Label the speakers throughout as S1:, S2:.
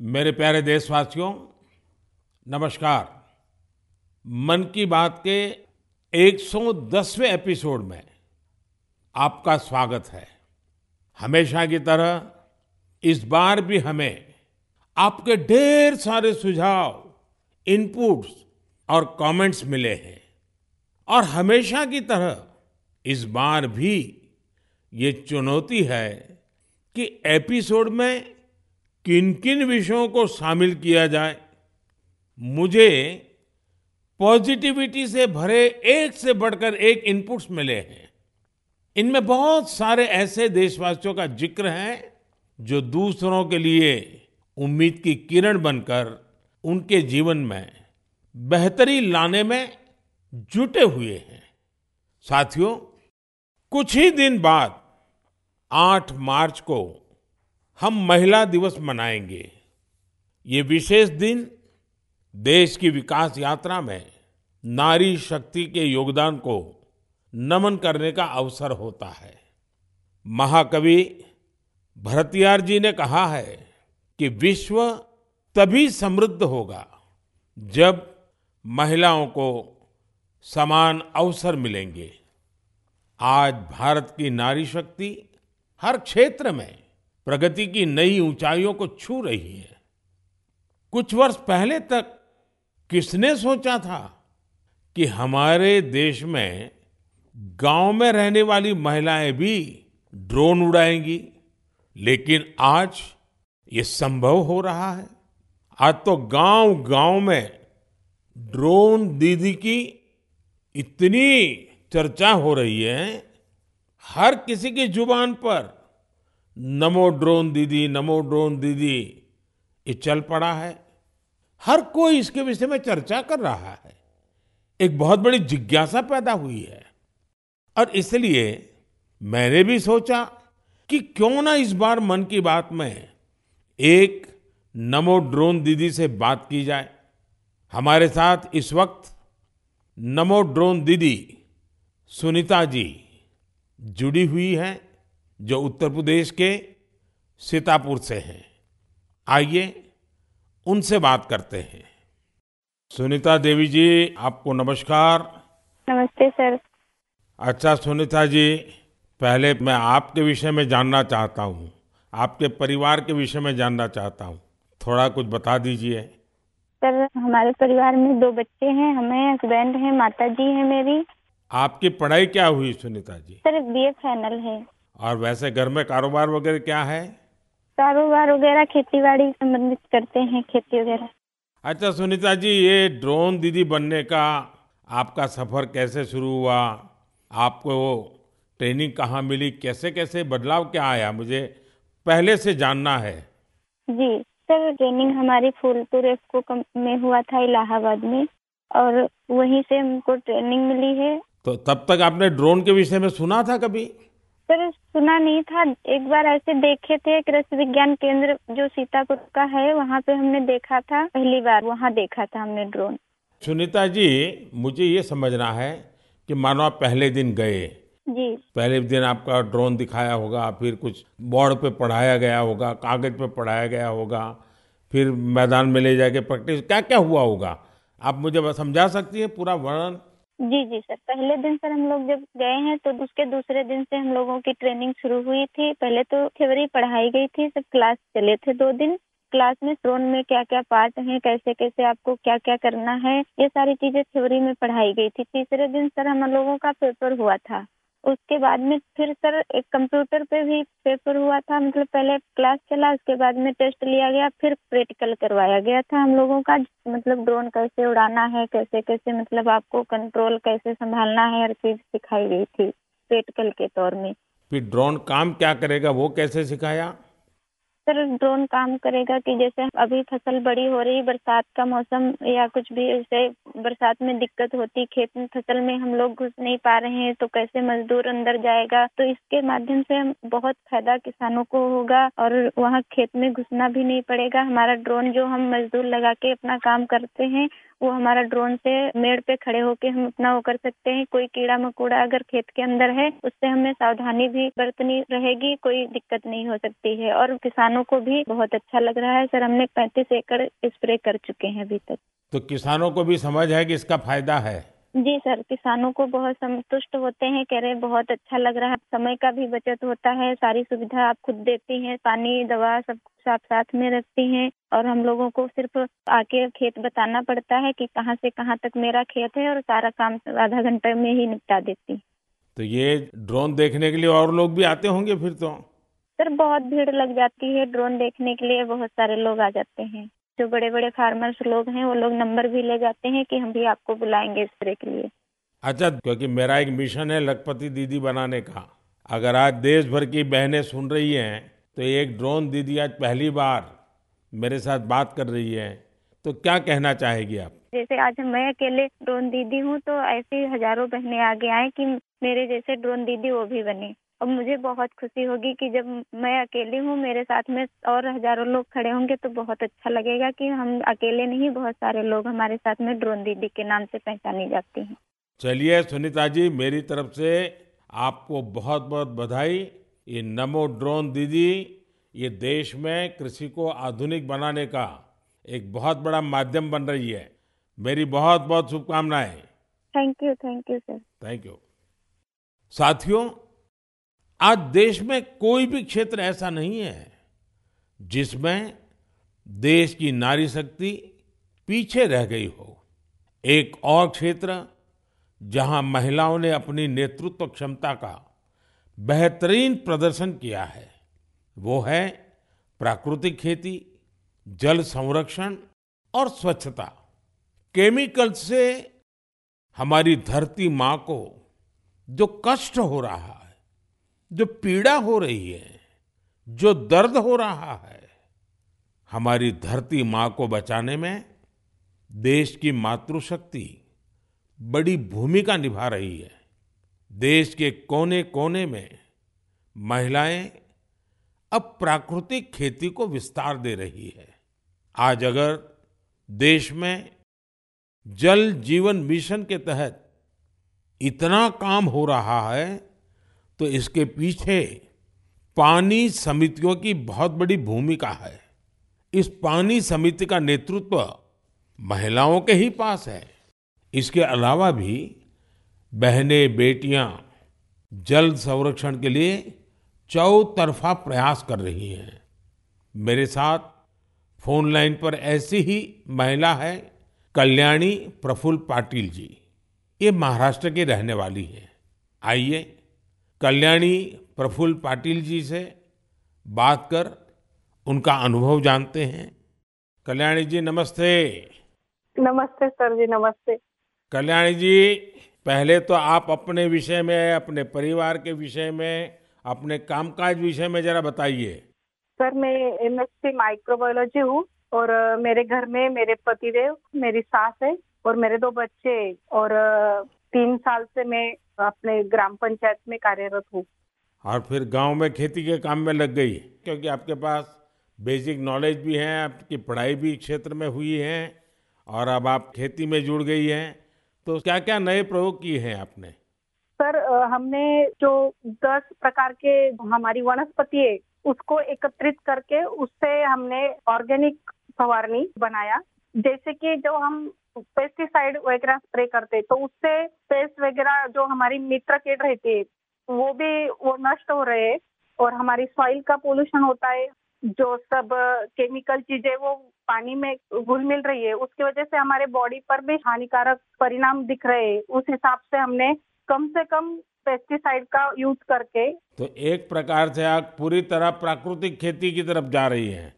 S1: मेरे प्यारे देशवासियों, नमस्कार। मन की बात के 110वें एपिसोड में आपका स्वागत है। हमेशा की तरह इस बार भी हमें आपके ढेर सारे सुझाव इनपुट्स और कमेंट्स मिले हैं। और हमेशा की तरह इस बार भी ये चुनौती है कि एपिसोड में किन-किन विषयों को शामिल किया जाए, मुझे पॉजिटिविटी से भरे एक से बढ़कर एक इनपुट्स मिले हैं। इनमें बहुत सारे ऐसे देशवासियों का ज़िक्र है, जो दूसरों के लिए उम्मीद की किरण बनकर उनके जीवन में बेहतरी लाने में जुटे हुए हैं। साथियों, कुछ ही दिन बाद 8 मार्च को हम महिला दिवस मनाएँगे। ये विशेष दिन देश की विकास यात्रा में नारी शक्ति के योगदान को नमन करने का अवसर होता है। महाकवि भरतियार जी ने कहा है कि विश्व तभी समृद्ध होगा जब महिलाओं को समान अवसर मिलेंगे। आज भारत की नारी शक्ति हर क्षेत्र में प्रगति की नई ऊंचाइयों को छू रही है। कुछ वर्ष पहले तक किसने सोचा था कि हमारे देश में गाँव में रहने वाली महिलाएँ भी ड्रोन उड़ाएँगी? लेकिन आज ये संभव हो रहा है। आज तो गांव-गांव में ड्रोन दीदी की इतनी चर्चा हो रही है। हर किसी की ज़ुबान पर नमो ड्रोन दीदी, नमो ड्रोन दीदी। ये चल पड़ा है। हर कोई इसके विषय में चर्चा कर रहा है। एक बहुत बड़ी जिज्ञासा पैदा हुई है। और इसलिए मैंने भी सोचा कि क्यों ना इस बार मन की बात में एक नमो ड्रोन दीदी से बात की जाए। हमारे साथ इस वक्त नमो ड्रोन दीदी सुनीता जी जुड़ी हुई हैं। जो उत्तर प्रदेश के सीतापुर से हैं। आइए उनसे बात करते हैं। सुनीता देवी जी आपको नमस्कार।
S2: नमस्ते सर।
S1: अच्छा सुनीता जी पहले मैं आपके विषय में जानना चाहता हूँ। आपके परिवार के विषय में जानना चाहता हूँ। थोड़ा कुछ बता दीजिए।
S2: सर हमारे परिवार में दो बच्चे हैं। हमें हस्बैंड हैं माता जी है मेरी।
S1: आपकी पढ़ाई क्या हुई Sunita ji?
S2: Sir BA final है।
S1: और वैसे घर में कारोबार वगैरह क्या है?
S2: कारोबार वगैरह खेती बाड़ी संबंधित करते हैं खेती वगैरह।
S1: अच्छा सुनीता जी ये ड्रोन दीदी बनने का आपका सफ़र कैसे शुरू हुआ? आपको ट्रेनिंग कहाँ मिली? कैसे कैसे बदलाव क्या आया? मुझे पहले से जानना है।
S2: जी सर ट्रेनिंग हमारी फूलपुर एफको में हुआ था इलाहाबाद में और वहीं से हमको ट्रेनिंग मिली है।
S1: तो तब तक आपने ड्रोन के विषय में सुना था कभी?
S2: सर सुना नहीं था। एक बार ऐसे देखे थे कृषि विज्ञान केंद्र जो सीतापुर का है वहाँ पे हमने देखा था पहली बार वहाँ देखा था हमने ड्रोन
S1: सुनीता जी मुझे ये समझना है कि मानो आप पहले दिन गए।
S2: जी।
S1: पहले दिन आपका ड्रोन दिखाया होगा फिर कुछ बोर्ड पे पढ़ाया गया होगा कागज़ पे पढ़ाया गया होगा फिर मैदान में ले जाके प्रैक्टिस क्या क्या हुआ होगा? आप मुझे समझा सकती है पूरा वर्णन?
S2: जी जी सर। पहले दिन सर हम लोग जब गए हैं तो उसके दूसरे दिन से हम लोगों की ट्रेनिंग शुरू हुई थी। पहले तो थ्योरी पढ़ाई गई थी, सब क्लास चले थे दो दिन। क्लास में ड्रोन में क्या क्या पार्ट हैं कैसे कैसे आपको क्या क्या करना है, ये सारी चीज़ें थ्योरी में पढ़ाई गई थी। तीसरे दिन सर हम लोगों का पेपर हुआ था। उसके बाद में फिर सर एक कंप्यूटर पे भी पेपर हुआ था मतलब पहले क्लास चला, उसके बाद में टेस्ट लिया गया, फिर प्रैक्टिकल करवाया गया था हम लोगों का मतलब ड्रोन कैसे उड़ाना है, कैसे कैसे मतलब आपको कंट्रोल कैसे संभालना है, हर चीज़ सिखाई गई थी, प्रैक्टिकल के तौर में।
S1: फिर ड्रोन काम क्या करेगा, वो कैसे सिखाया?
S2: सर ड्रोन काम करेगा कि जैसे अभी फ़सल बड़ी हो रही, बरसात का मौसम या कुछ भी ऐसे बरसात में दिक्कत होती, खेत में, फ़सल में हम लोग घुस नहीं पा रहे हैं तो कैसे मजदूर अंदर जाएगा? तो इसके माध्यम से बहुत फ़ायदा किसानों को होगा और वहाँ खेत में घुसना भी नहीं पड़ेगा। हमारा ड्रोन जो हम मजदूर लगा के अपना काम करते हैं वो हमारा ड्रोन से मेड़ पे खड़े होके हम अपना वो कर सकते हैं। कोई कीड़ा मकोड़ा अगर खेत के अंदर है, उससे हमें सावधानी भी बरतनी रहेगी, कोई दिक्कत नहीं हो सकती है। और किसानों किसानों को भी बहुत अच्छा लग रहा है। सर, हमने पैंतीस एकड़ स्प्रे कर चुके हैं अभी तक।
S1: तो किसानों को भी समझ है कि इसका फ़ायदा है।
S2: जी सर किसानों को बहुत संतुष्ट होते हैं कह रहे हैं बहुत अच्छा लग रहा है समय का भी बचत होता है सारी सुविधा आप खुद देती हैं पानी दवा सब कुछ आप साथ में रखती हैं और हम लोगों को सिर्फ़ आके खेत बताना पड़ता है कि कहाँ से कहाँ तक मेरा खेत है और सारा काम आधा घंटे में ही निपटा देती
S1: तो ये ड्रोन देखने के लिए और लोग भी आते होंगे फिर तो?
S2: सर बहुत भीड़ लग जाती है ड्रोन देखने के लिए बहुत सारे लोग आ जाते हैं। जो बड़े बड़े फार्मर्स लोग हैं वो लोग नंबर भी ले जाते हैं कि हम भी आपको बुलाएँगे स्प्रे के लिए।
S1: अच्छा क्योंकि मेरा एक मिशन है लखपति दीदी बनाने का। अगर आज देश भर की बहनें सुन रही हैं तो एक ड्रोन दीदी आज पहली बार मेरे साथ बात कर रही है। तो क्या कहना चाहेगी आप?
S2: जैसे आज मैं अकेले ड्रोन दीदी हूँ तो ऐसी हज़ारों बहनें आगे आए कि मेरे जैसे ड्रोन दीदी वो भी बने। और मुझे बहुत खुशी होगी कि जब मैं अकेली हूँ मेरे साथ में और हज़ारों लोग खड़े होंगे तो बहुत अच्छा लगेगा कि हम अकेले नहीं बहुत सारे लोग हमारे साथ में ड्रोन दीदी के नाम से पहचानी जाती हैं।
S1: चलिए सुनीता जी मेरी तरफ़ से आपको बहुत बहुत बधाई। ये नमो ड्रोन दीदी ये देश में कृषि को आधुनिक बनाने का एक बहुत बड़ा माध्यम बन रही है। मेरी बहुत बहुत शुभकामनाएँ।
S2: Thank you thank you sir
S1: thank you साथियों आज देश में कोई भी क्षेत्र ऐसा नहीं है जिसमें देश की नारी शक्ति पीछे रह गई हो। एक और क्षेत्र जहाँ महिलाओं ने अपनी नेतृत्व क्षमता का बेहतरीन प्रदर्शन किया है, वो है प्राकृतिक खेती, जल संरक्षण और स्वच्छता। केमिकल से हमारी धरती माँ को जो कष्ट हो रहा जो पीड़ा हो रही है, जो दर्द हो रहा है, हमारी धरती माँ को बचाने में देश की मातृशक्ति बड़ी भूमिका निभा रही है। देश के कोने कोने में महिलाएँ अब प्राकृतिक खेती को विस्तार दे रही है। आज अगर देश में जल जीवन मिशन के तहत इतना काम हो रहा है तो इसके पीछे पानी समितियों की बहुत बड़ी भूमिका है। इस पानी समिति का नेतृत्व महिलाओं के ही पास है। इसके अलावा भी बहनें, बेटियाँ जल संरक्षण के लिए चौतरफा प्रयास कर रही हैं। मेरे साथ फ़ोन लाइन पर ऐसी ही महिला है, कल्याणी प्रफुल्ल पाटिल जी। ये महाराष्ट्र की रहने वाली है। आइए कल्याणी प्रफुल्ल पाटिल जी से बात कर उनका अनुभव जानते हैं। कल्याणी जी नमस्ते।
S3: नमस्ते सर जी नमस्ते।
S1: कल्याणी जी पहले तो आप अपने विषय में अपने परिवार के विषय में अपने कामकाज विषय में जरा बताइए।
S3: सर मैं एमएससी माइक्रोबायोलॉजी हूँ और मेरे घर में मेरे पतिदेव मेरी सास है और मेरे दो बच्चे और तीन साल से मैं अपने ग्राम पंचायत में कार्यरत हूँ।
S1: और फिर गाँव में खेती के काम में लग गई क्योंकि आपके पास बेसिक नॉलेज भी है आपकी पढ़ाई भी क्षेत्र में हुई है और अब आप खेती में जुड़ गई हैं। तो क्या क्या नए प्रयोग किए हैं आपने?
S3: सर हमने जो दस प्रकार के हमारी वनस्पति है उसको एकत्रित करके उससे हमने ऑर्गेनिक फवारनी बनाया। जैसे कि जो हम पेस्टिसाइड वगैरह स्प्रे करते तो उससे पेस्ट वगैरह जो हमारी मित्र कीट रहती है वो भी वो नष्ट हो रहे हैं और हमारी सॉइल का पोल्यूशन होता है जो सब केमिकल चीज़ें वो पानी में घुल मिल रही है उसकी वजह से हमारे बॉडी पर भी हानिकारक परिणाम दिख रहे हैं। उस हिसाब से हमने कम से कम पेस्टिसाइड का यूज़ करके
S1: तो एक प्रकार से आप पूरी तरह प्राकृतिक खेती की तरफ़ जा रही है।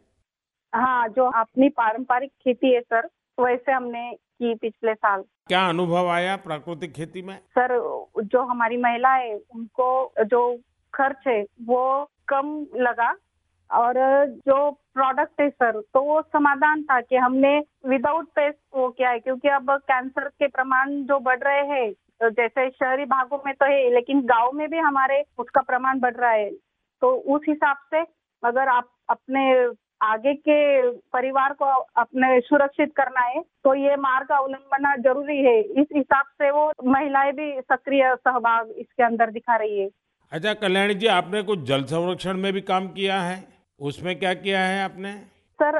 S3: हाँ जो अपनी पारंपरिक खेती है सर वैसे हमने की पिछले साल।
S1: क्या अनुभव आया प्राकृतिक खेती में?
S3: सर जो हमारी महिला है उनको जो खर्च है वो कम लगा और जो प्रोडक्ट है सर तो वो समाधान था कि हमने विदाउट पेस्ट वो किया है क्योंकि अब कैंसर के प्रमाण जो बढ़ रहे हैं जैसे शहरी भागों में तो है लेकिन गाँव में भी हमारे उसका प्रमाण बढ़ रहा है। तो उस हिसाब से अगर आप अपने आगे के परिवार को अपने सुरक्षित करना है तो ये मार्ग अवलंबना ज़रूरी है। इस हिसाब से वो महिलाएँ भी सक्रिय सहभाग इसके अंदर दिखा रही है।
S1: अच्छा कल्याणी जी आपने कुछ जल संरक्षण में भी काम किया है? उसमें क्या किया है आपने?
S3: सर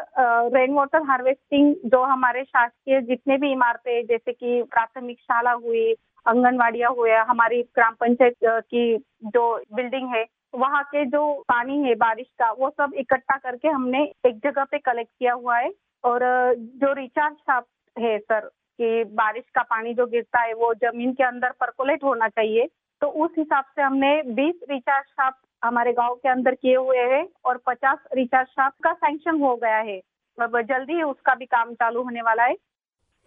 S3: रेन वाटर हार्वेस्टिंग जो हमारे शासकीय जितने भी इमारतें जैसे कि प्राथमिक शाला हुई आंगनवाड़ियाँ हुए हमारी ग्राम पंचायत की जो बिल्डिंग है वहाँ के जो पानी है, बारिश का, वो सब इकट्ठा करके हमने एक जगह पे कलेक्ट किया हुआ है। और, जो रिचार्ज शाफ्ट है सर, कि बारिश का पानी जो गिरता है, वो ज़मीन के अंदर परकोलेट होना चाहिए। तो उस हिसाब से हमने 20 रिचार्ज शाफ्ट हमारे गाँव के अंदर किए हुए हैं और 50 रिचार्ज शाफ्ट का सैंक्शन हो गया है। अब जल्दी उसका भी काम चालू होने वाला है।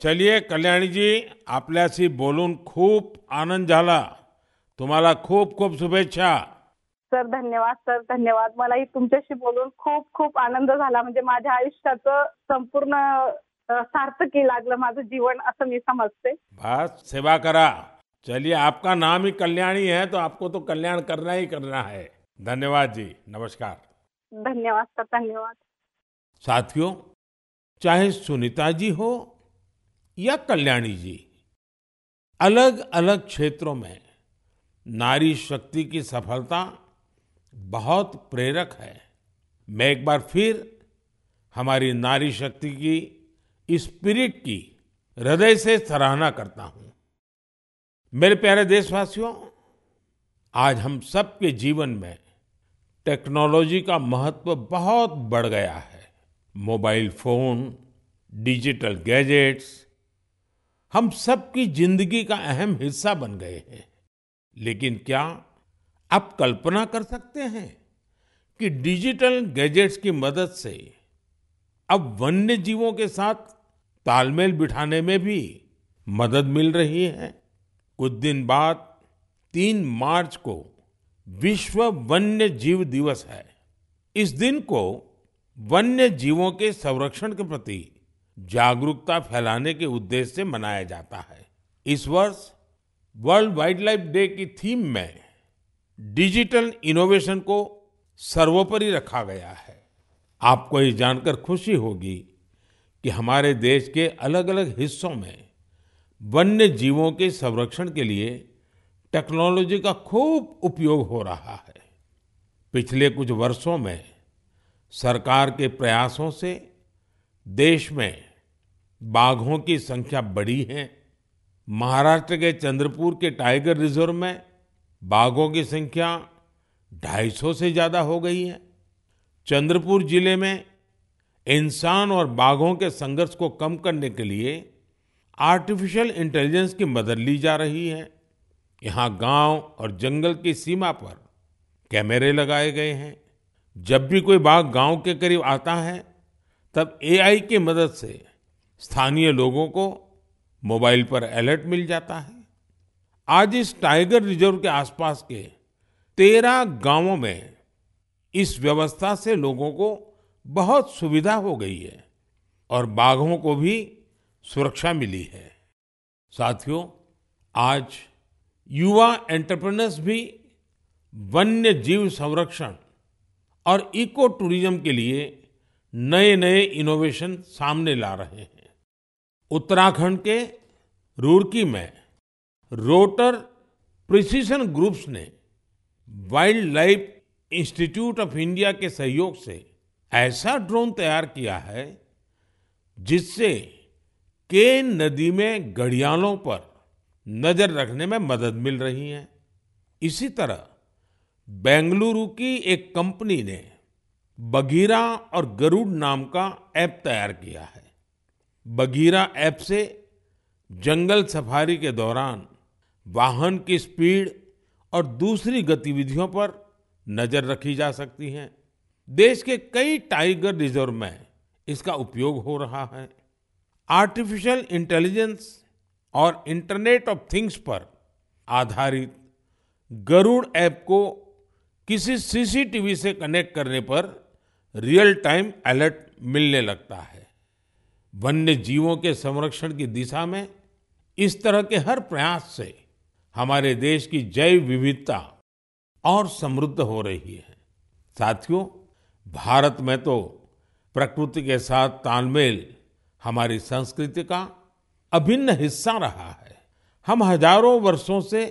S1: चलिए कल्याणी जी आपल्याशी बोलून खूप आनंद झाला। तुम्हाला खूप खूप शुभेच्छा।
S3: सर धन्यवाद सर धन्यवाद. मलाही तुमच्याशी बोलून खूप खूप आनंद झाला. म्हणजे माझ्या आयुष्याचं संपूर्ण सार्थकी लागलं माझं जीवन असं मी समजते.
S1: बस सेवा करा. चलिए आपका नाम ही कल्याणी है तो आपको तो कल्याण करना ही करना है. धन्यवाद जी. नमस्कार.
S3: धन्यवाद सर धन्यवाद.
S1: साथियों चाहे सुनीता जी हो या कल्याणी जी अलग अलग क्षेत्रों में नारी शक्ति की सफलता बहुत प्रेरक है। मैं एक बार फिर हमारी नारी शक्ति की स्पिरिट की हृदय से सराहना करता हूँ। मेरे प्यारे देशवासियों, आज हम सबके जीवन में टेक्नोलॉजी का महत्व बहुत बढ़ गया है। मोबाइल फ़ोन, डिजिटल गैजेट्स, हम सबकी ज़िंदगी का अहम हिस्सा बन गए हैं। लेकिन क्या आप कल्पना कर सकते हैं कि डिजिटल गैजेट्स की मदद से अब वन्य जीवों के साथ तालमेल बिठाने में भी मदद मिल रही है। कुछ दिन बाद तीन मार्च को विश्व वन्य जीव दिवस है। इस दिन को वन्य जीवों के संरक्षण के प्रति जागरूकता फैलाने के उद्देश्य से मनाया जाता है। इस वर्ष वर्ल्ड वाइल्ड लाइफ डे की थीम में डिजिटल इनोवेशन को सर्वोपरि रखा गया है। आपको ये जानकर खुशी होगी कि हमारे देश के अलग अलग हिस्सों में वन्य जीवों के संरक्षण के लिए टेक्नोलॉजी का खूब उपयोग हो रहा है। पिछले कुछ वर्षों में सरकार के प्रयासों से देश में बाघों की संख्या बढ़ी है। महाराष्ट्र के चंद्रपुर के टाइगर रिज़र्व में बाघों की संख्या 250 से ज़्यादा हो गई है। चंद्रपुर ज़िले में इंसान और बाघों के संघर्ष को कम करने के लिए आर्टिफिशियल इंटेलिजेंस की मदद ली जा रही है। यहाँ गाँव और जंगल की सीमा पर कैमरे लगाए गए हैं। जब भी कोई बाघ गाँव के करीब आता है, तब एआई की मदद से स्थानीय लोगों को मोबाइल पर अलर्ट मिल जाता है। आज इस टाइगर रिज़र्व के आसपास के तेरह गाँवों में इस व्यवस्था से लोगों को बहुत सुविधा हो गई है और बाघों को भी सुरक्षा मिली है। साथियों, आज युवा एंटरप्रेन्योर्स भी वन्य जीव संरक्षण और इको टूरिज़्म के लिए नए नए इनोवेशन सामने ला रहे हैं। उत्तराखंड के रुड़की में रोटर प्रिसीजन ग्रुप्स ने wildlife institute of India के सहयोग से ऐसा ड्रोन तैयार किया है जिससे केन नदी में घड़ियालों पर नज़र रखने में मदद मिल रही है। इसी तरह बेंगलुरु की एक कंपनी ने बगीरा और गरुड़ नाम का ऐप तैयार किया है। बगीरा ऐप से जंगल सफारी के दौरान वाहन की स्पीड और दूसरी गतिविधियों पर नज़र रखी जा सकती है। देश के कई टाइगर रिज़र्व में इसका उपयोग हो रहा है। आर्टिफिशियल इंटेलिजेंस और इंटरनेट ऑफ़ थिंग्स पर आधारित गरुड़ ऐप को किसी सीसीटीवी से कनेक्ट करने पर रियल टाइम अलर्ट मिलने लगता है। वन्य जीवों के संरक्षण की दिशा में इस तरह के हर प्रयास से हमारे देश की जैव विविधता और समृद्ध हो रही है। साथियों, भारत में तो प्रकृति के साथ तालमेल हमारी संस्कृति का अभिन्न हिस्सा रहा है। हम हज़ारों वर्षों से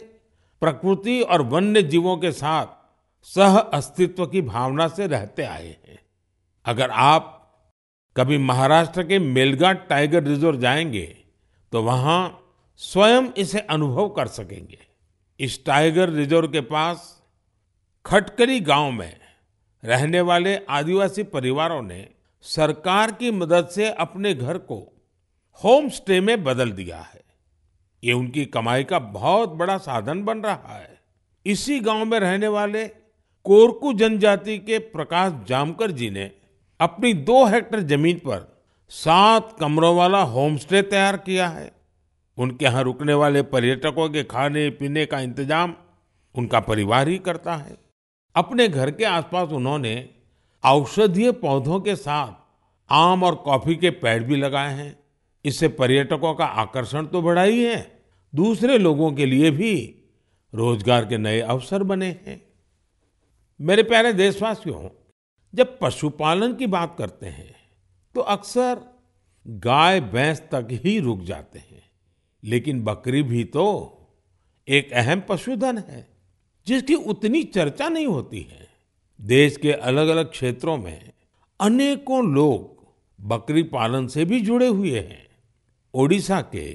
S1: प्रकृति और वन्य जीवों के साथ सह अस्तित्व की भावना से रहते आए हैं। अगर आप कभी महाराष्ट्र के मेलघाट टाइगर रिज़र्व जाएँगे तो वहाँ स्वयं इसे अनुभव कर सकेंगे। इस टाइगर रिज़र्व के पास खटकरी गाँव में रहने वाले आदिवासी परिवारों ने सरकार की मदद से अपने घर को होम स्टे में बदल दिया है। ये उनकी कमाई का बहुत बड़ा साधन बन रहा है। इसी गाँव में रहने वाले कोरकू जनजाति के प्रकाश जामकर जी ने अपनी दो हेक्टेयर ज़मीन पर सात कमरों वाला होम स्टे तैयार किया है। उनके यहाँ रुकने वाले पर्यटकों के खाने पीने का इंतज़ाम उनका परिवार ही करता है। अपने घर के आसपास उन्होंने औषधीय पौधों के साथ आम और कॉफ़ी के पेड़ भी लगाए हैं। इससे पर्यटकों का आकर्षण तो बढ़ा ही है। दूसरे लोगों के लिए भी रोज़गार के नए अवसर बने हैं। मेरे प्यारे देशवासियों, जब पशुपालन की बात करते हैं तो अक्सर गाय, भैंस तक ही रुक जाते हैं। लेकिन बकरी भी तो एक अहम पशुधन है, जिसकी उतनी चर्चा नहीं होती है। देश के अलग अलग क्षेत्रों में अनेकों लोग बकरी पालन से भी जुड़े हुए हैं। ओडिशा के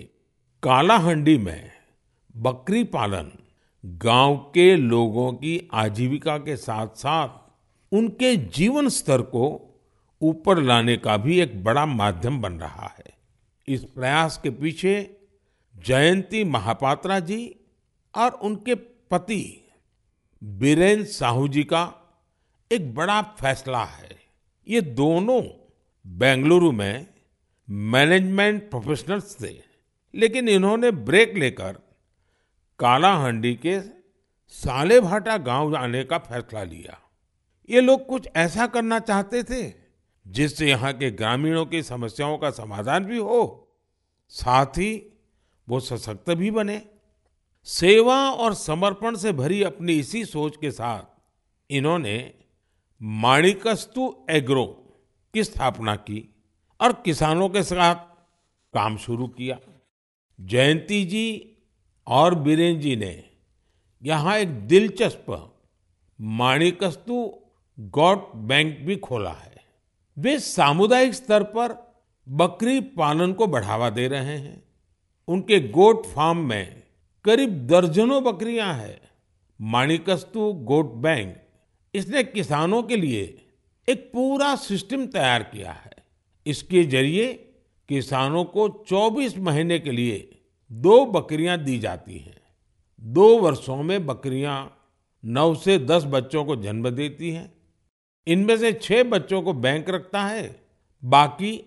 S1: कालाहंडी में बकरी पालन गाँव के लोगों की आजीविका के साथ साथ उनके जीवन स्तर को ऊपर लाने का भी एक बड़ा माध्यम बन रहा है। इस प्रयास के पीछे जयंती महापात्रा जी और उनके पति बीरेन साहू जी का एक बड़ा फैसला है। ये दोनों बेंगलुरु में मैनेजमेंट प्रोफेशनल्स थे, लेकिन इन्होंने ब्रेक लेकर कालाहंडी के सालेभाटा गाँव आने का फैसला लिया। ये लोग कुछ ऐसा करना चाहते थे जिससे यहाँ के ग्रामीणों की समस्याओं का समाधान भी हो। साथ ही वो सशक्त भी बने। सेवा और समर्पण से भरी अपनी इसी सोच के साथ इन्होंने माणिकस्तु एग्रो की स्थापना की और किसानों के साथ काम शुरू किया। जयंती जी और बीरेन जी ने यहाँ एक दिलचस्प माणिकस्तु गॉड बैंक भी खोला है। वे सामुदायिक स्तर पर बकरी पालन को बढ़ावा दे रहे हैं। उनके गोट फार्म में करीब दर्जनों बकरियाँ हैं। माणिकस्तु गोट बैंक इसने किसानों के लिए एक पूरा सिस्टम तैयार किया है। इसके ज़रिए किसानों को 24 महीने के लिए दो बकरियाँ दी जाती हैं। दो वर्षों में बकरियाँ नौ से दस बच्चों को जन्म देती हैं। इनमें से छह बच्चों को बैंक रखता है। बाकी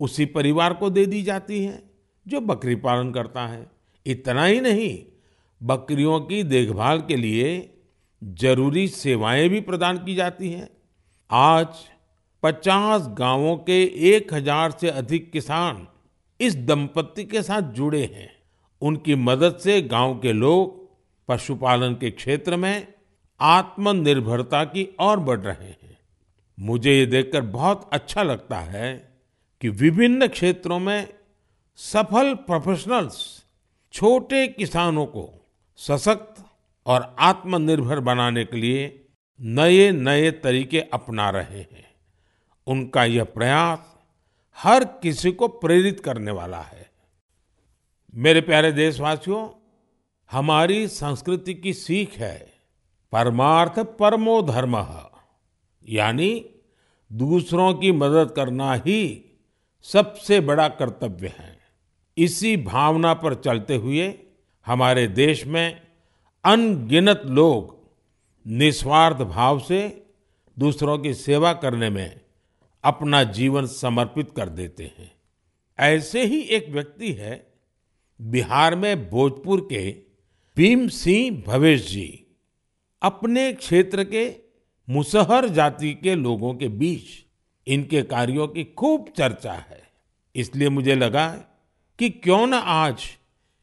S1: उसी परिवार को दे दी जाती हैं। जो बकरी पालन करता है। इतना ही नहीं, बकरियों की देखभाल के लिए ज़रूरी सेवाएँ भी प्रदान की जाती हैं। आज 50 गाँवों के 1000 से अधिक किसान इस दंपत्ति के साथ जुड़े हैं। उनकी मदद से गाँव के लोग पशुपालन के क्षेत्र में आत्मनिर्भरता की ओर बढ़ रहे हैं। मुझे ये देखकर बहुत अच्छा लगता है कि विभिन्न क्षेत्रों में सफल प्रोफेशनल्स छोटे किसानों को सशक्त और आत्मनिर्भर बनाने के लिए नए नए तरीके अपना रहे हैं। उनका यह प्रयास हर किसी को प्रेरित करने वाला है। मेरे प्यारे देशवासियों, हमारी संस्कृति की सीख है, परमार्थ परमो धर्म, यानी दूसरों की मदद करना ही सबसे बड़ा कर्तव्य है। इसी भावना पर चलते हुए हमारे देश में अनगिनत लोग निस्वार्थ भाव से दूसरों की सेवा करने में अपना जीवन समर्पित कर देते हैं। ऐसे ही एक व्यक्ति है बिहार में भोजपुर के भीम सिंह भवेश जी। अपने क्षेत्र के मुसहर जाति के लोगों के बीच इनके कार्यों की खूब चर्चा है। इसलिए मुझे लगा कि क्यों न आज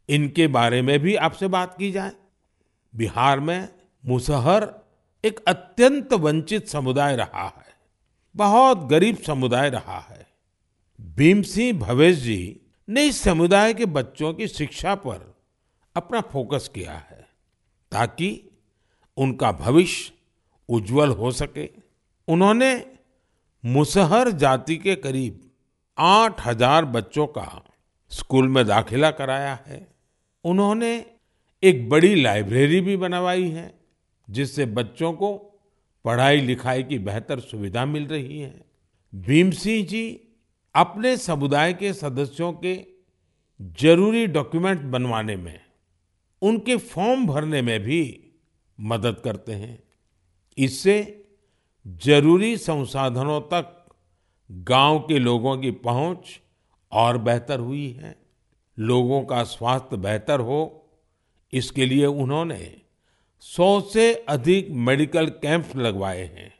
S1: इनके बारे में भी आपसे बात की जाए। बिहार में मुसहर एक अत्यंत वंचित समुदाय रहा है, बहुत गरीब समुदाय रहा है। भीम सिंह भवेश जी ने इस समुदाय के बच्चों की शिक्षा पर अपना फोकस किया है, ताकि उनका भविष्य उज्जवल हो सके। उन्होंने मुसहर जाति के करीब आठ हज़ार बच्चों का स्कूल में दाखिला कराया है। उन्होंने एक बड़ी लाइब्रेरी भी बनवाई है, जिससे बच्चों को पढ़ाई लिखाई की बेहतर सुविधा मिल रही है। भीम सिंह जी अपने समुदाय के सदस्यों के ज़रूरी डॉक्यूमेंट बनवाने में, उनके फॉर्म भरने में भी मदद करते हैं। इससे ज़रूरी संसाधनों तक गाँव के लोगों की पहुँच और बेहतर हुई है। लोगों का स्वास्थ्य बेहतर हो। इसके लिए उन्होंने सौ से अधिक मेडिकल कैंप्स लगवाए हैं।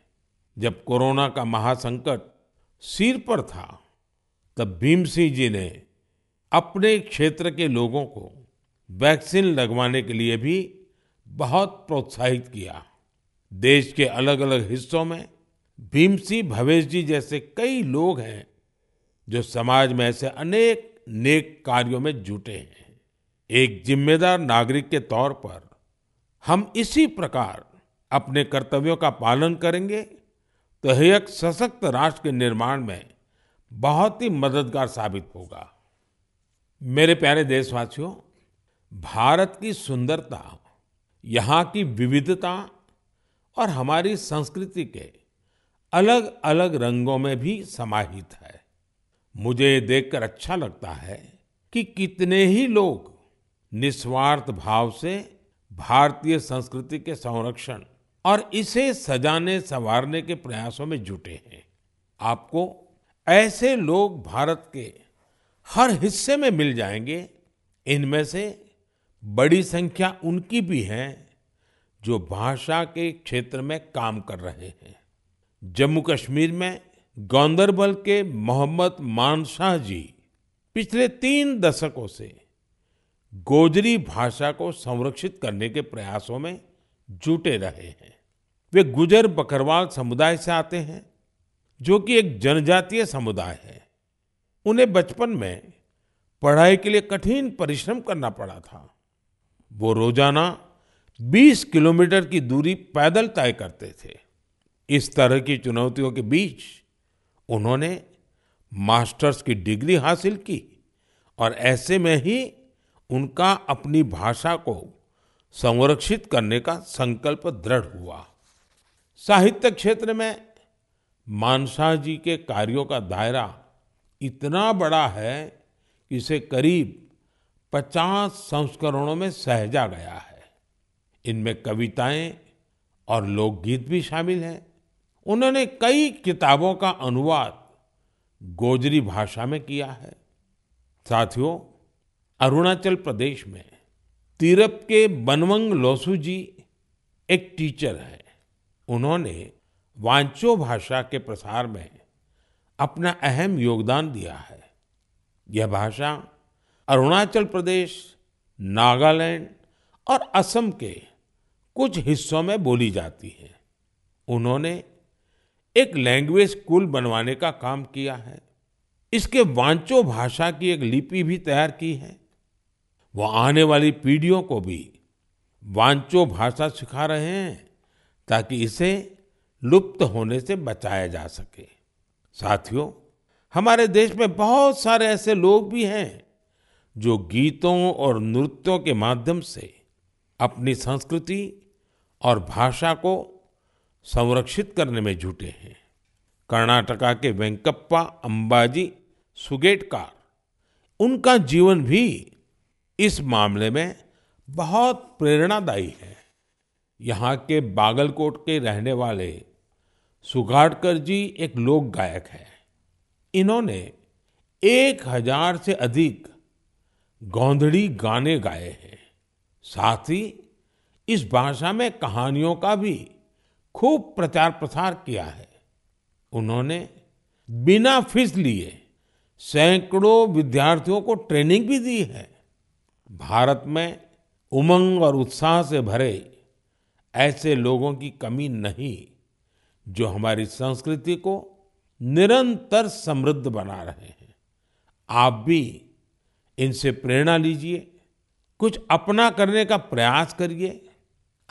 S1: जब कोरोना का महासंकट सिर पर था, तब भीम सिंह जी ने अपने क्षेत्र के लोगों को वैक्सीन लगवाने के लिए भी बहुत प्रोत्साहित किया। देश के अलग अलग हिस्सों में भीम सिंह भवेश जी जैसे कई लोग हैं जो समाज में ऐसे अनेक नेक कार्यों में जुटे हैं। एक जिम्मेदार नागरिक के तौर पर हम इसी प्रकार अपने कर्तव्यों का पालन करेंगे तो यह एक सशक्त राष्ट्र के निर्माण में बहुत ही मददगार साबित होगा। मेरे प्यारे देशवासियों, भारत की सुंदरता, यहाँ की विविधता और हमारी संस्कृति के अलग अलग रंगों में भी समाहित है। मुझे देखकर अच्छा लगता है कि कितने ही लोग निस्वार्थ भाव से भारतीय संस्कृति के संरक्षण और इसे सजाने संवारने के प्रयासों में जुटे हैं। आपको ऐसे लोग भारत के हर हिस्से में मिल जाएँगे। इनमें से बड़ी संख्या उनकी भी है जो भाषा के क्षेत्र में काम कर रहे हैं। जम्मू कश्मीर में गांदरबल के मोहम्मद मानशाह जी पिछले तीन दशकों से गोजरी भाषा को संरक्षित करने के प्रयासों में जुटे रहे हैं। वे गुजर बकरवाल समुदाय से आते हैं, जो कि एक जनजातीय समुदाय है। उन्हें बचपन में पढ़ाई के लिए कठिन परिश्रम करना पड़ा था। वो रोज़ाना 20 किलोमीटर की दूरी पैदल तय करते थे। इस तरह की चुनौतियों के बीच उन्होंने मास्टर्स की डिग्री हासिल की और ऐसे में ही उनका अपनी भाषा को संरक्षित करने का संकल्प दृढ़ हुआ। साहित्य क्षेत्र में मानसा जी के कार्यों का दायरा इतना बड़ा है कि इसे करीब 50 संस्करणों में सहेजा गया है। इनमें कविताएँ और लोकगीत भी शामिल हैं। उन्होंने कई किताबों का अनुवाद गोजरी भाषा में किया है। साथियों, अरुणाचल प्रदेश में तीरप के बनवंग लोसू जी एक टीचर है। उन्होंने वांचो भाषा के प्रसार में अपना अहम योगदान दिया है। यह भाषा अरुणाचल प्रदेश, नागालैंड और असम के कुछ हिस्सों में बोली जाती है। उन्होंने एक लैंग्वेज स्कूल बनवाने का काम किया है। इसके वांचो भाषा की एक लिपि भी तैयार की है। वो आने वाली पीढ़ियों को भी वांचो भाषा सिखा रहे हैं ताकि इसे लुप्त होने से बचाया जा सके। साथियों, हमारे देश में बहुत सारे ऐसे लोग भी हैं जो गीतों और नृत्यों के माध्यम से अपनी संस्कृति और भाषा को संरक्षित करने में जुटे हैं। कर्नाटका के वेंकप्पा, अंबाजी सुगेटकार उनका जीवन भी इस मामले में बहुत प्रेरणादायी है। यहाँ के बागलकोट के रहने वाले सुगाटकर जी एक लोक गायक हैं। इन्होंने एक हज़ार से अधिक गोंधड़ी गाने गाए हैं। साथ ही इस भाषा में कहानियों का भी खूब प्रचार प्रसार किया है। उन्होंने बिना फ़ीस लिए सैकड़ों विद्यार्थियों को ट्रेनिंग भी दी है। भारत में उमंग और उत्साह से भरे ऐसे लोगों की कमी नहीं, जो हमारी संस्कृति को निरंतर समृद्ध बना रहे हैं। आप भी इनसे प्रेरणा लीजिए, कुछ अपना करने का प्रयास करिए।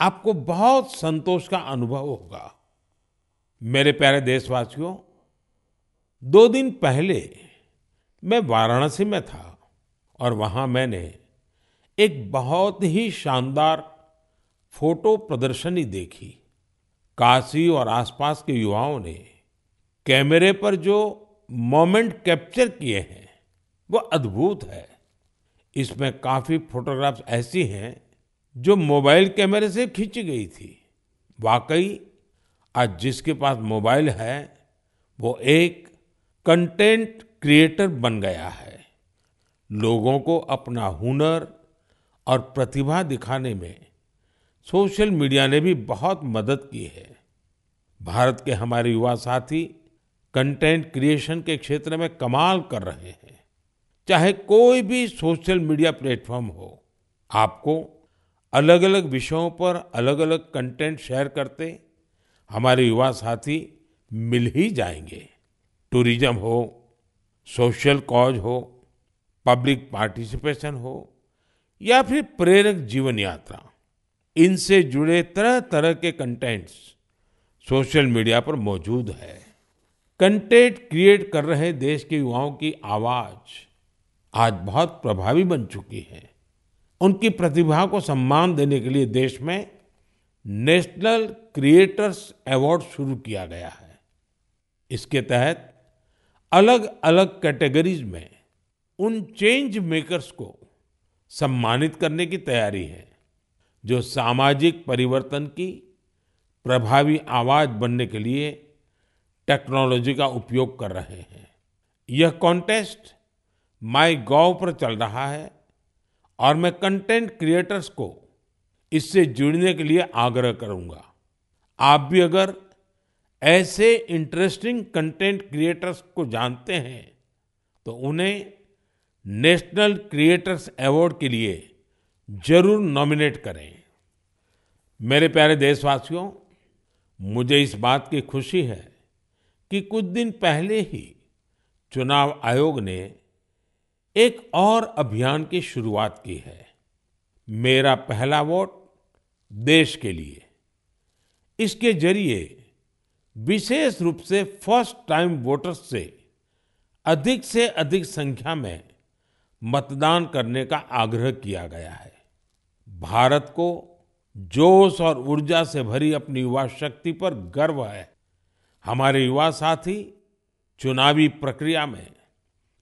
S1: आपको बहुत संतोष का अनुभव होगा। मेरे प्यारे देशवासियों, दो दिन पहले मैं वाराणसी में था और वहाँ मैंने एक बहुत ही शानदार फ़ोटो प्रदर्शनी देखी। काशी और आसपास के युवाओं ने कैमरे पर जो मोमेंट कैप्चर किए हैं, वो अद्भुत है। इसमें काफ़ी फोटोग्राफ्स ऐसी हैं जो मोबाइल कैमरे से खींची गई थी। वाकई, आज जिसके पास मोबाइल है, वो एक कंटेंट क्रिएटर बन गया है। लोगों को अपना हुनर और प्रतिभा दिखाने में सोशल मीडिया ने भी बहुत मदद की है। भारत के हमारे युवा साथी कंटेंट क्रिएशन के क्षेत्र में कमाल कर रहे हैं। चाहे कोई भी सोशल मीडिया प्लेटफॉर्म हो, आपको अलग अलग विषयों पर अलग अलग कंटेंट शेयर करते, हमारे युवा साथी मिल ही जाएँगे। टूरिज़्म हो सोशल कॉज हो पब्लिक पार्टिसिपेशन हो, या फिर प्रेरक जीवन यात्रा। इनसे जुड़े तरह तरह के कंटेंट्स सोशल मीडिया पर मौजूद है। कंटेंट क्रिएट कर रहे देश के युवाओं की आवाज़ आज बहुत प्रभावी बन चुकी है। उनकी प्रतिभा को सम्मान देने के लिए देश में नेशनल क्रिएटर्स अवार्ड शुरू किया गया है। इसके तहत अलग अलग कैटेगरीज में उन चेंज मेकर्स को सम्मानित करने की तैयारी है, जो सामाजिक परिवर्तन की प्रभावी आवाज़ बनने के लिए टेक्नोलॉजी का उपयोग कर रहे हैं। यह कॉन्टेस्ट माई गॉव पर चल रहा है। और मैं कंटेंट क्रिएटर्स को इससे जुड़ने के लिए आग्रह करूँगा। आप भी अगर ऐसे इंटरेस्टिंग कंटेंट क्रिएटर्स को जानते हैं तो उन्हें नेशनल क्रिएटर्स अवार्ड के लिए ज़रूर नॉमिनेट करें। मेरे प्यारे देशवासियों, मुझे इस बात की खुशी है कि कुछ दिन पहले ही चुनाव आयोग ने एक और अभियान की शुरुआत की है। मेरा पहला वोट देश के लिए। इसके ज़रिए विशेष रूप से फ़र्स्ट टाइम वोटर्स से अधिक से अधिक संख्या में मतदान करने का आग्रह किया गया है। भारत को जोश और ऊर्जा से भरी अपनी युवा शक्ति पर गर्व है। हमारे युवा साथी, चुनावी प्रक्रिया में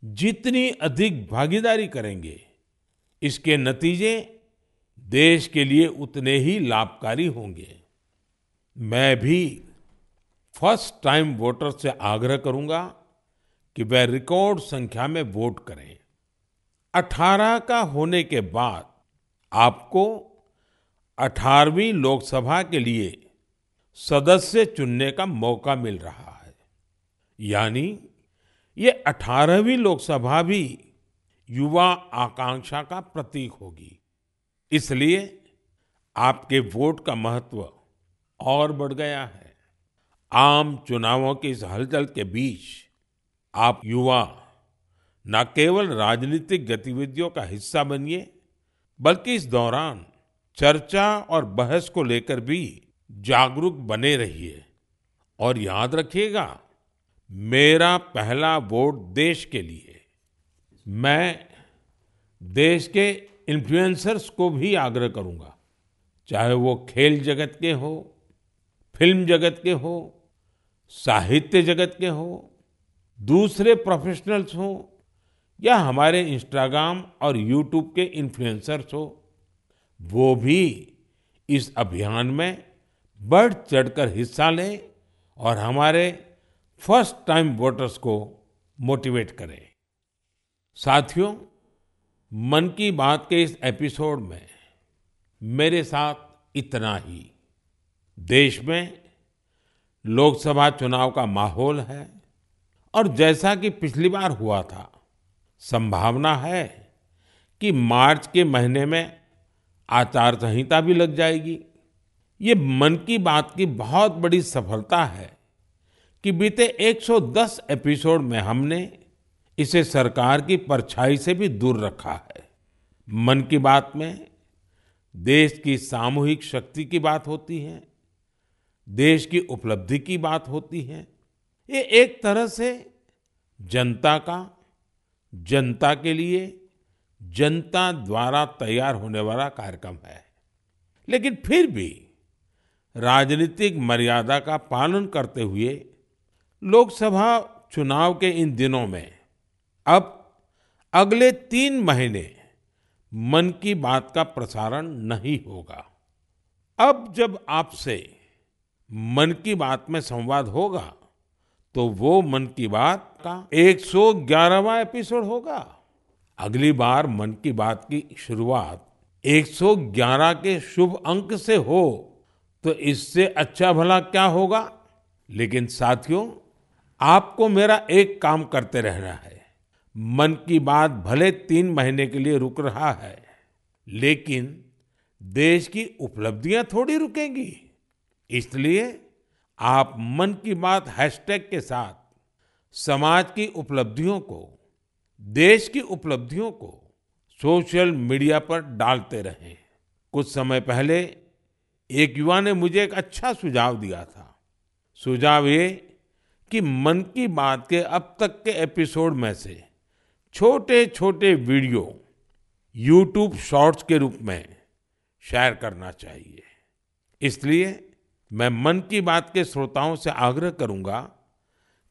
S1: जितनी अधिक भागीदारी करेंगे, इसके नतीजे देश के लिए उतने ही लाभकारी होंगे। मैं भी फ़र्स्ट टाइम वोटर से आग्रह करूँगा कि वह रिकॉर्ड संख्या में वोट करें। 18 का होने के बाद आपको 18वीं लोकसभा के लिए सदस्य चुनने का मौका मिल रहा है। यानी ये 18वीं लोकसभा भी युवा आकांक्षा का प्रतीक होगी। इसलिए आपके वोट का महत्व और बढ़ गया है। आम चुनावों की इस हलचल के बीच आप युवा न केवल राजनीतिक गतिविधियों का हिस्सा बनिए, बल्कि इस दौरान चर्चा और बहस को लेकर भी जागरूक बने रहिए। और याद रखिएगा मेरा पहला वोट देश के लिए। मैं देश के इन्फ्लुएंसर्स को भी आग्रह करूँगा। चाहे वो खेल जगत के हो, फ़िल्म जगत के हो, साहित्य जगत के हो, दूसरे प्रोफेशनल्स हो, या हमारे इंस्टाग्राम और यूट्यूब के इन्फ्लुएंसर्स हो, वो भी इस अभियान में बढ़ चढ़कर हिस्सा लें और हमारे फ़र्स्ट टाइम वोटर्स को मोटिवेट करें। साथियों, मन की बात के इस एपिसोड में मेरे साथ इतना ही। देश में लोकसभा चुनाव का माहौल है और जैसा कि पिछली बार हुआ था, संभावना है कि मार्च के महीने में आचार संहिता भी लग जाएगी। ये मन की बात की बहुत बड़ी सफलता है कि बीते 110 एपिसोड में हमने इसे सरकार की परछाई से भी दूर रखा है। मन की बात में देश की सामूहिक शक्ति की बात होती है, देश की उपलब्धि की बात होती है। ये एक तरह से जनता का, जनता के लिए जनता द्वारा तैयार होने वाला कार्यक्रम है। लेकिन फिर भी राजनीतिक मर्यादा का पालन करते हुए लोकसभा चुनाव के इन दिनों में अब अगले तीन महीने मन की बात का प्रसारण नहीं होगा। अब जब आपसे मन की बात में संवाद होगा तो वो मन की बात का 111वां एपिसोड होगा। अगली बार मन की बात की शुरुआत 111 के शुभ अंक से हो तो इससे अच्छा भला क्या होगा? लेकिन साथियों आपको मेरा एक काम करते रहना है। मन की बात भले तीन महीने के लिए रुक रहा है, लेकिन देश की उपलब्धियाँ थोड़ी रुकेंगी। इसलिए आप मन की बात हैशटैग के साथ समाज की उपलब्धियों को, देश की उपलब्धियों को सोशल मीडिया पर डालते रहें। कुछ समय पहले एक युवा ने मुझे एक अच्छा सुझाव दिया था। सुझाव ये कि मन की बात के अब तक के एपिसोड में से छोटे छोटे वीडियो यूट्यूब शॉर्ट्स के रूप में शेयर करना चाहिए। इसलिए मैं मन की बात के श्रोताओं से आग्रह करूँगा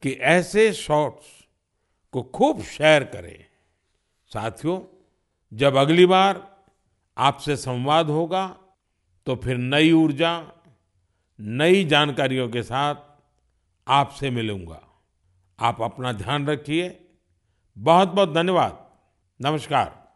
S1: कि ऐसे शॉर्ट्स को खूब शेयर करें। साथियों, जब अगली बार आपसे संवाद होगा तो फिर नई ऊर्जा, नई जानकारियों के साथ आपसे मिलूँगा। आप अपना ध्यान रखिए। बहुत बहुत धन्यवाद। नमस्कार।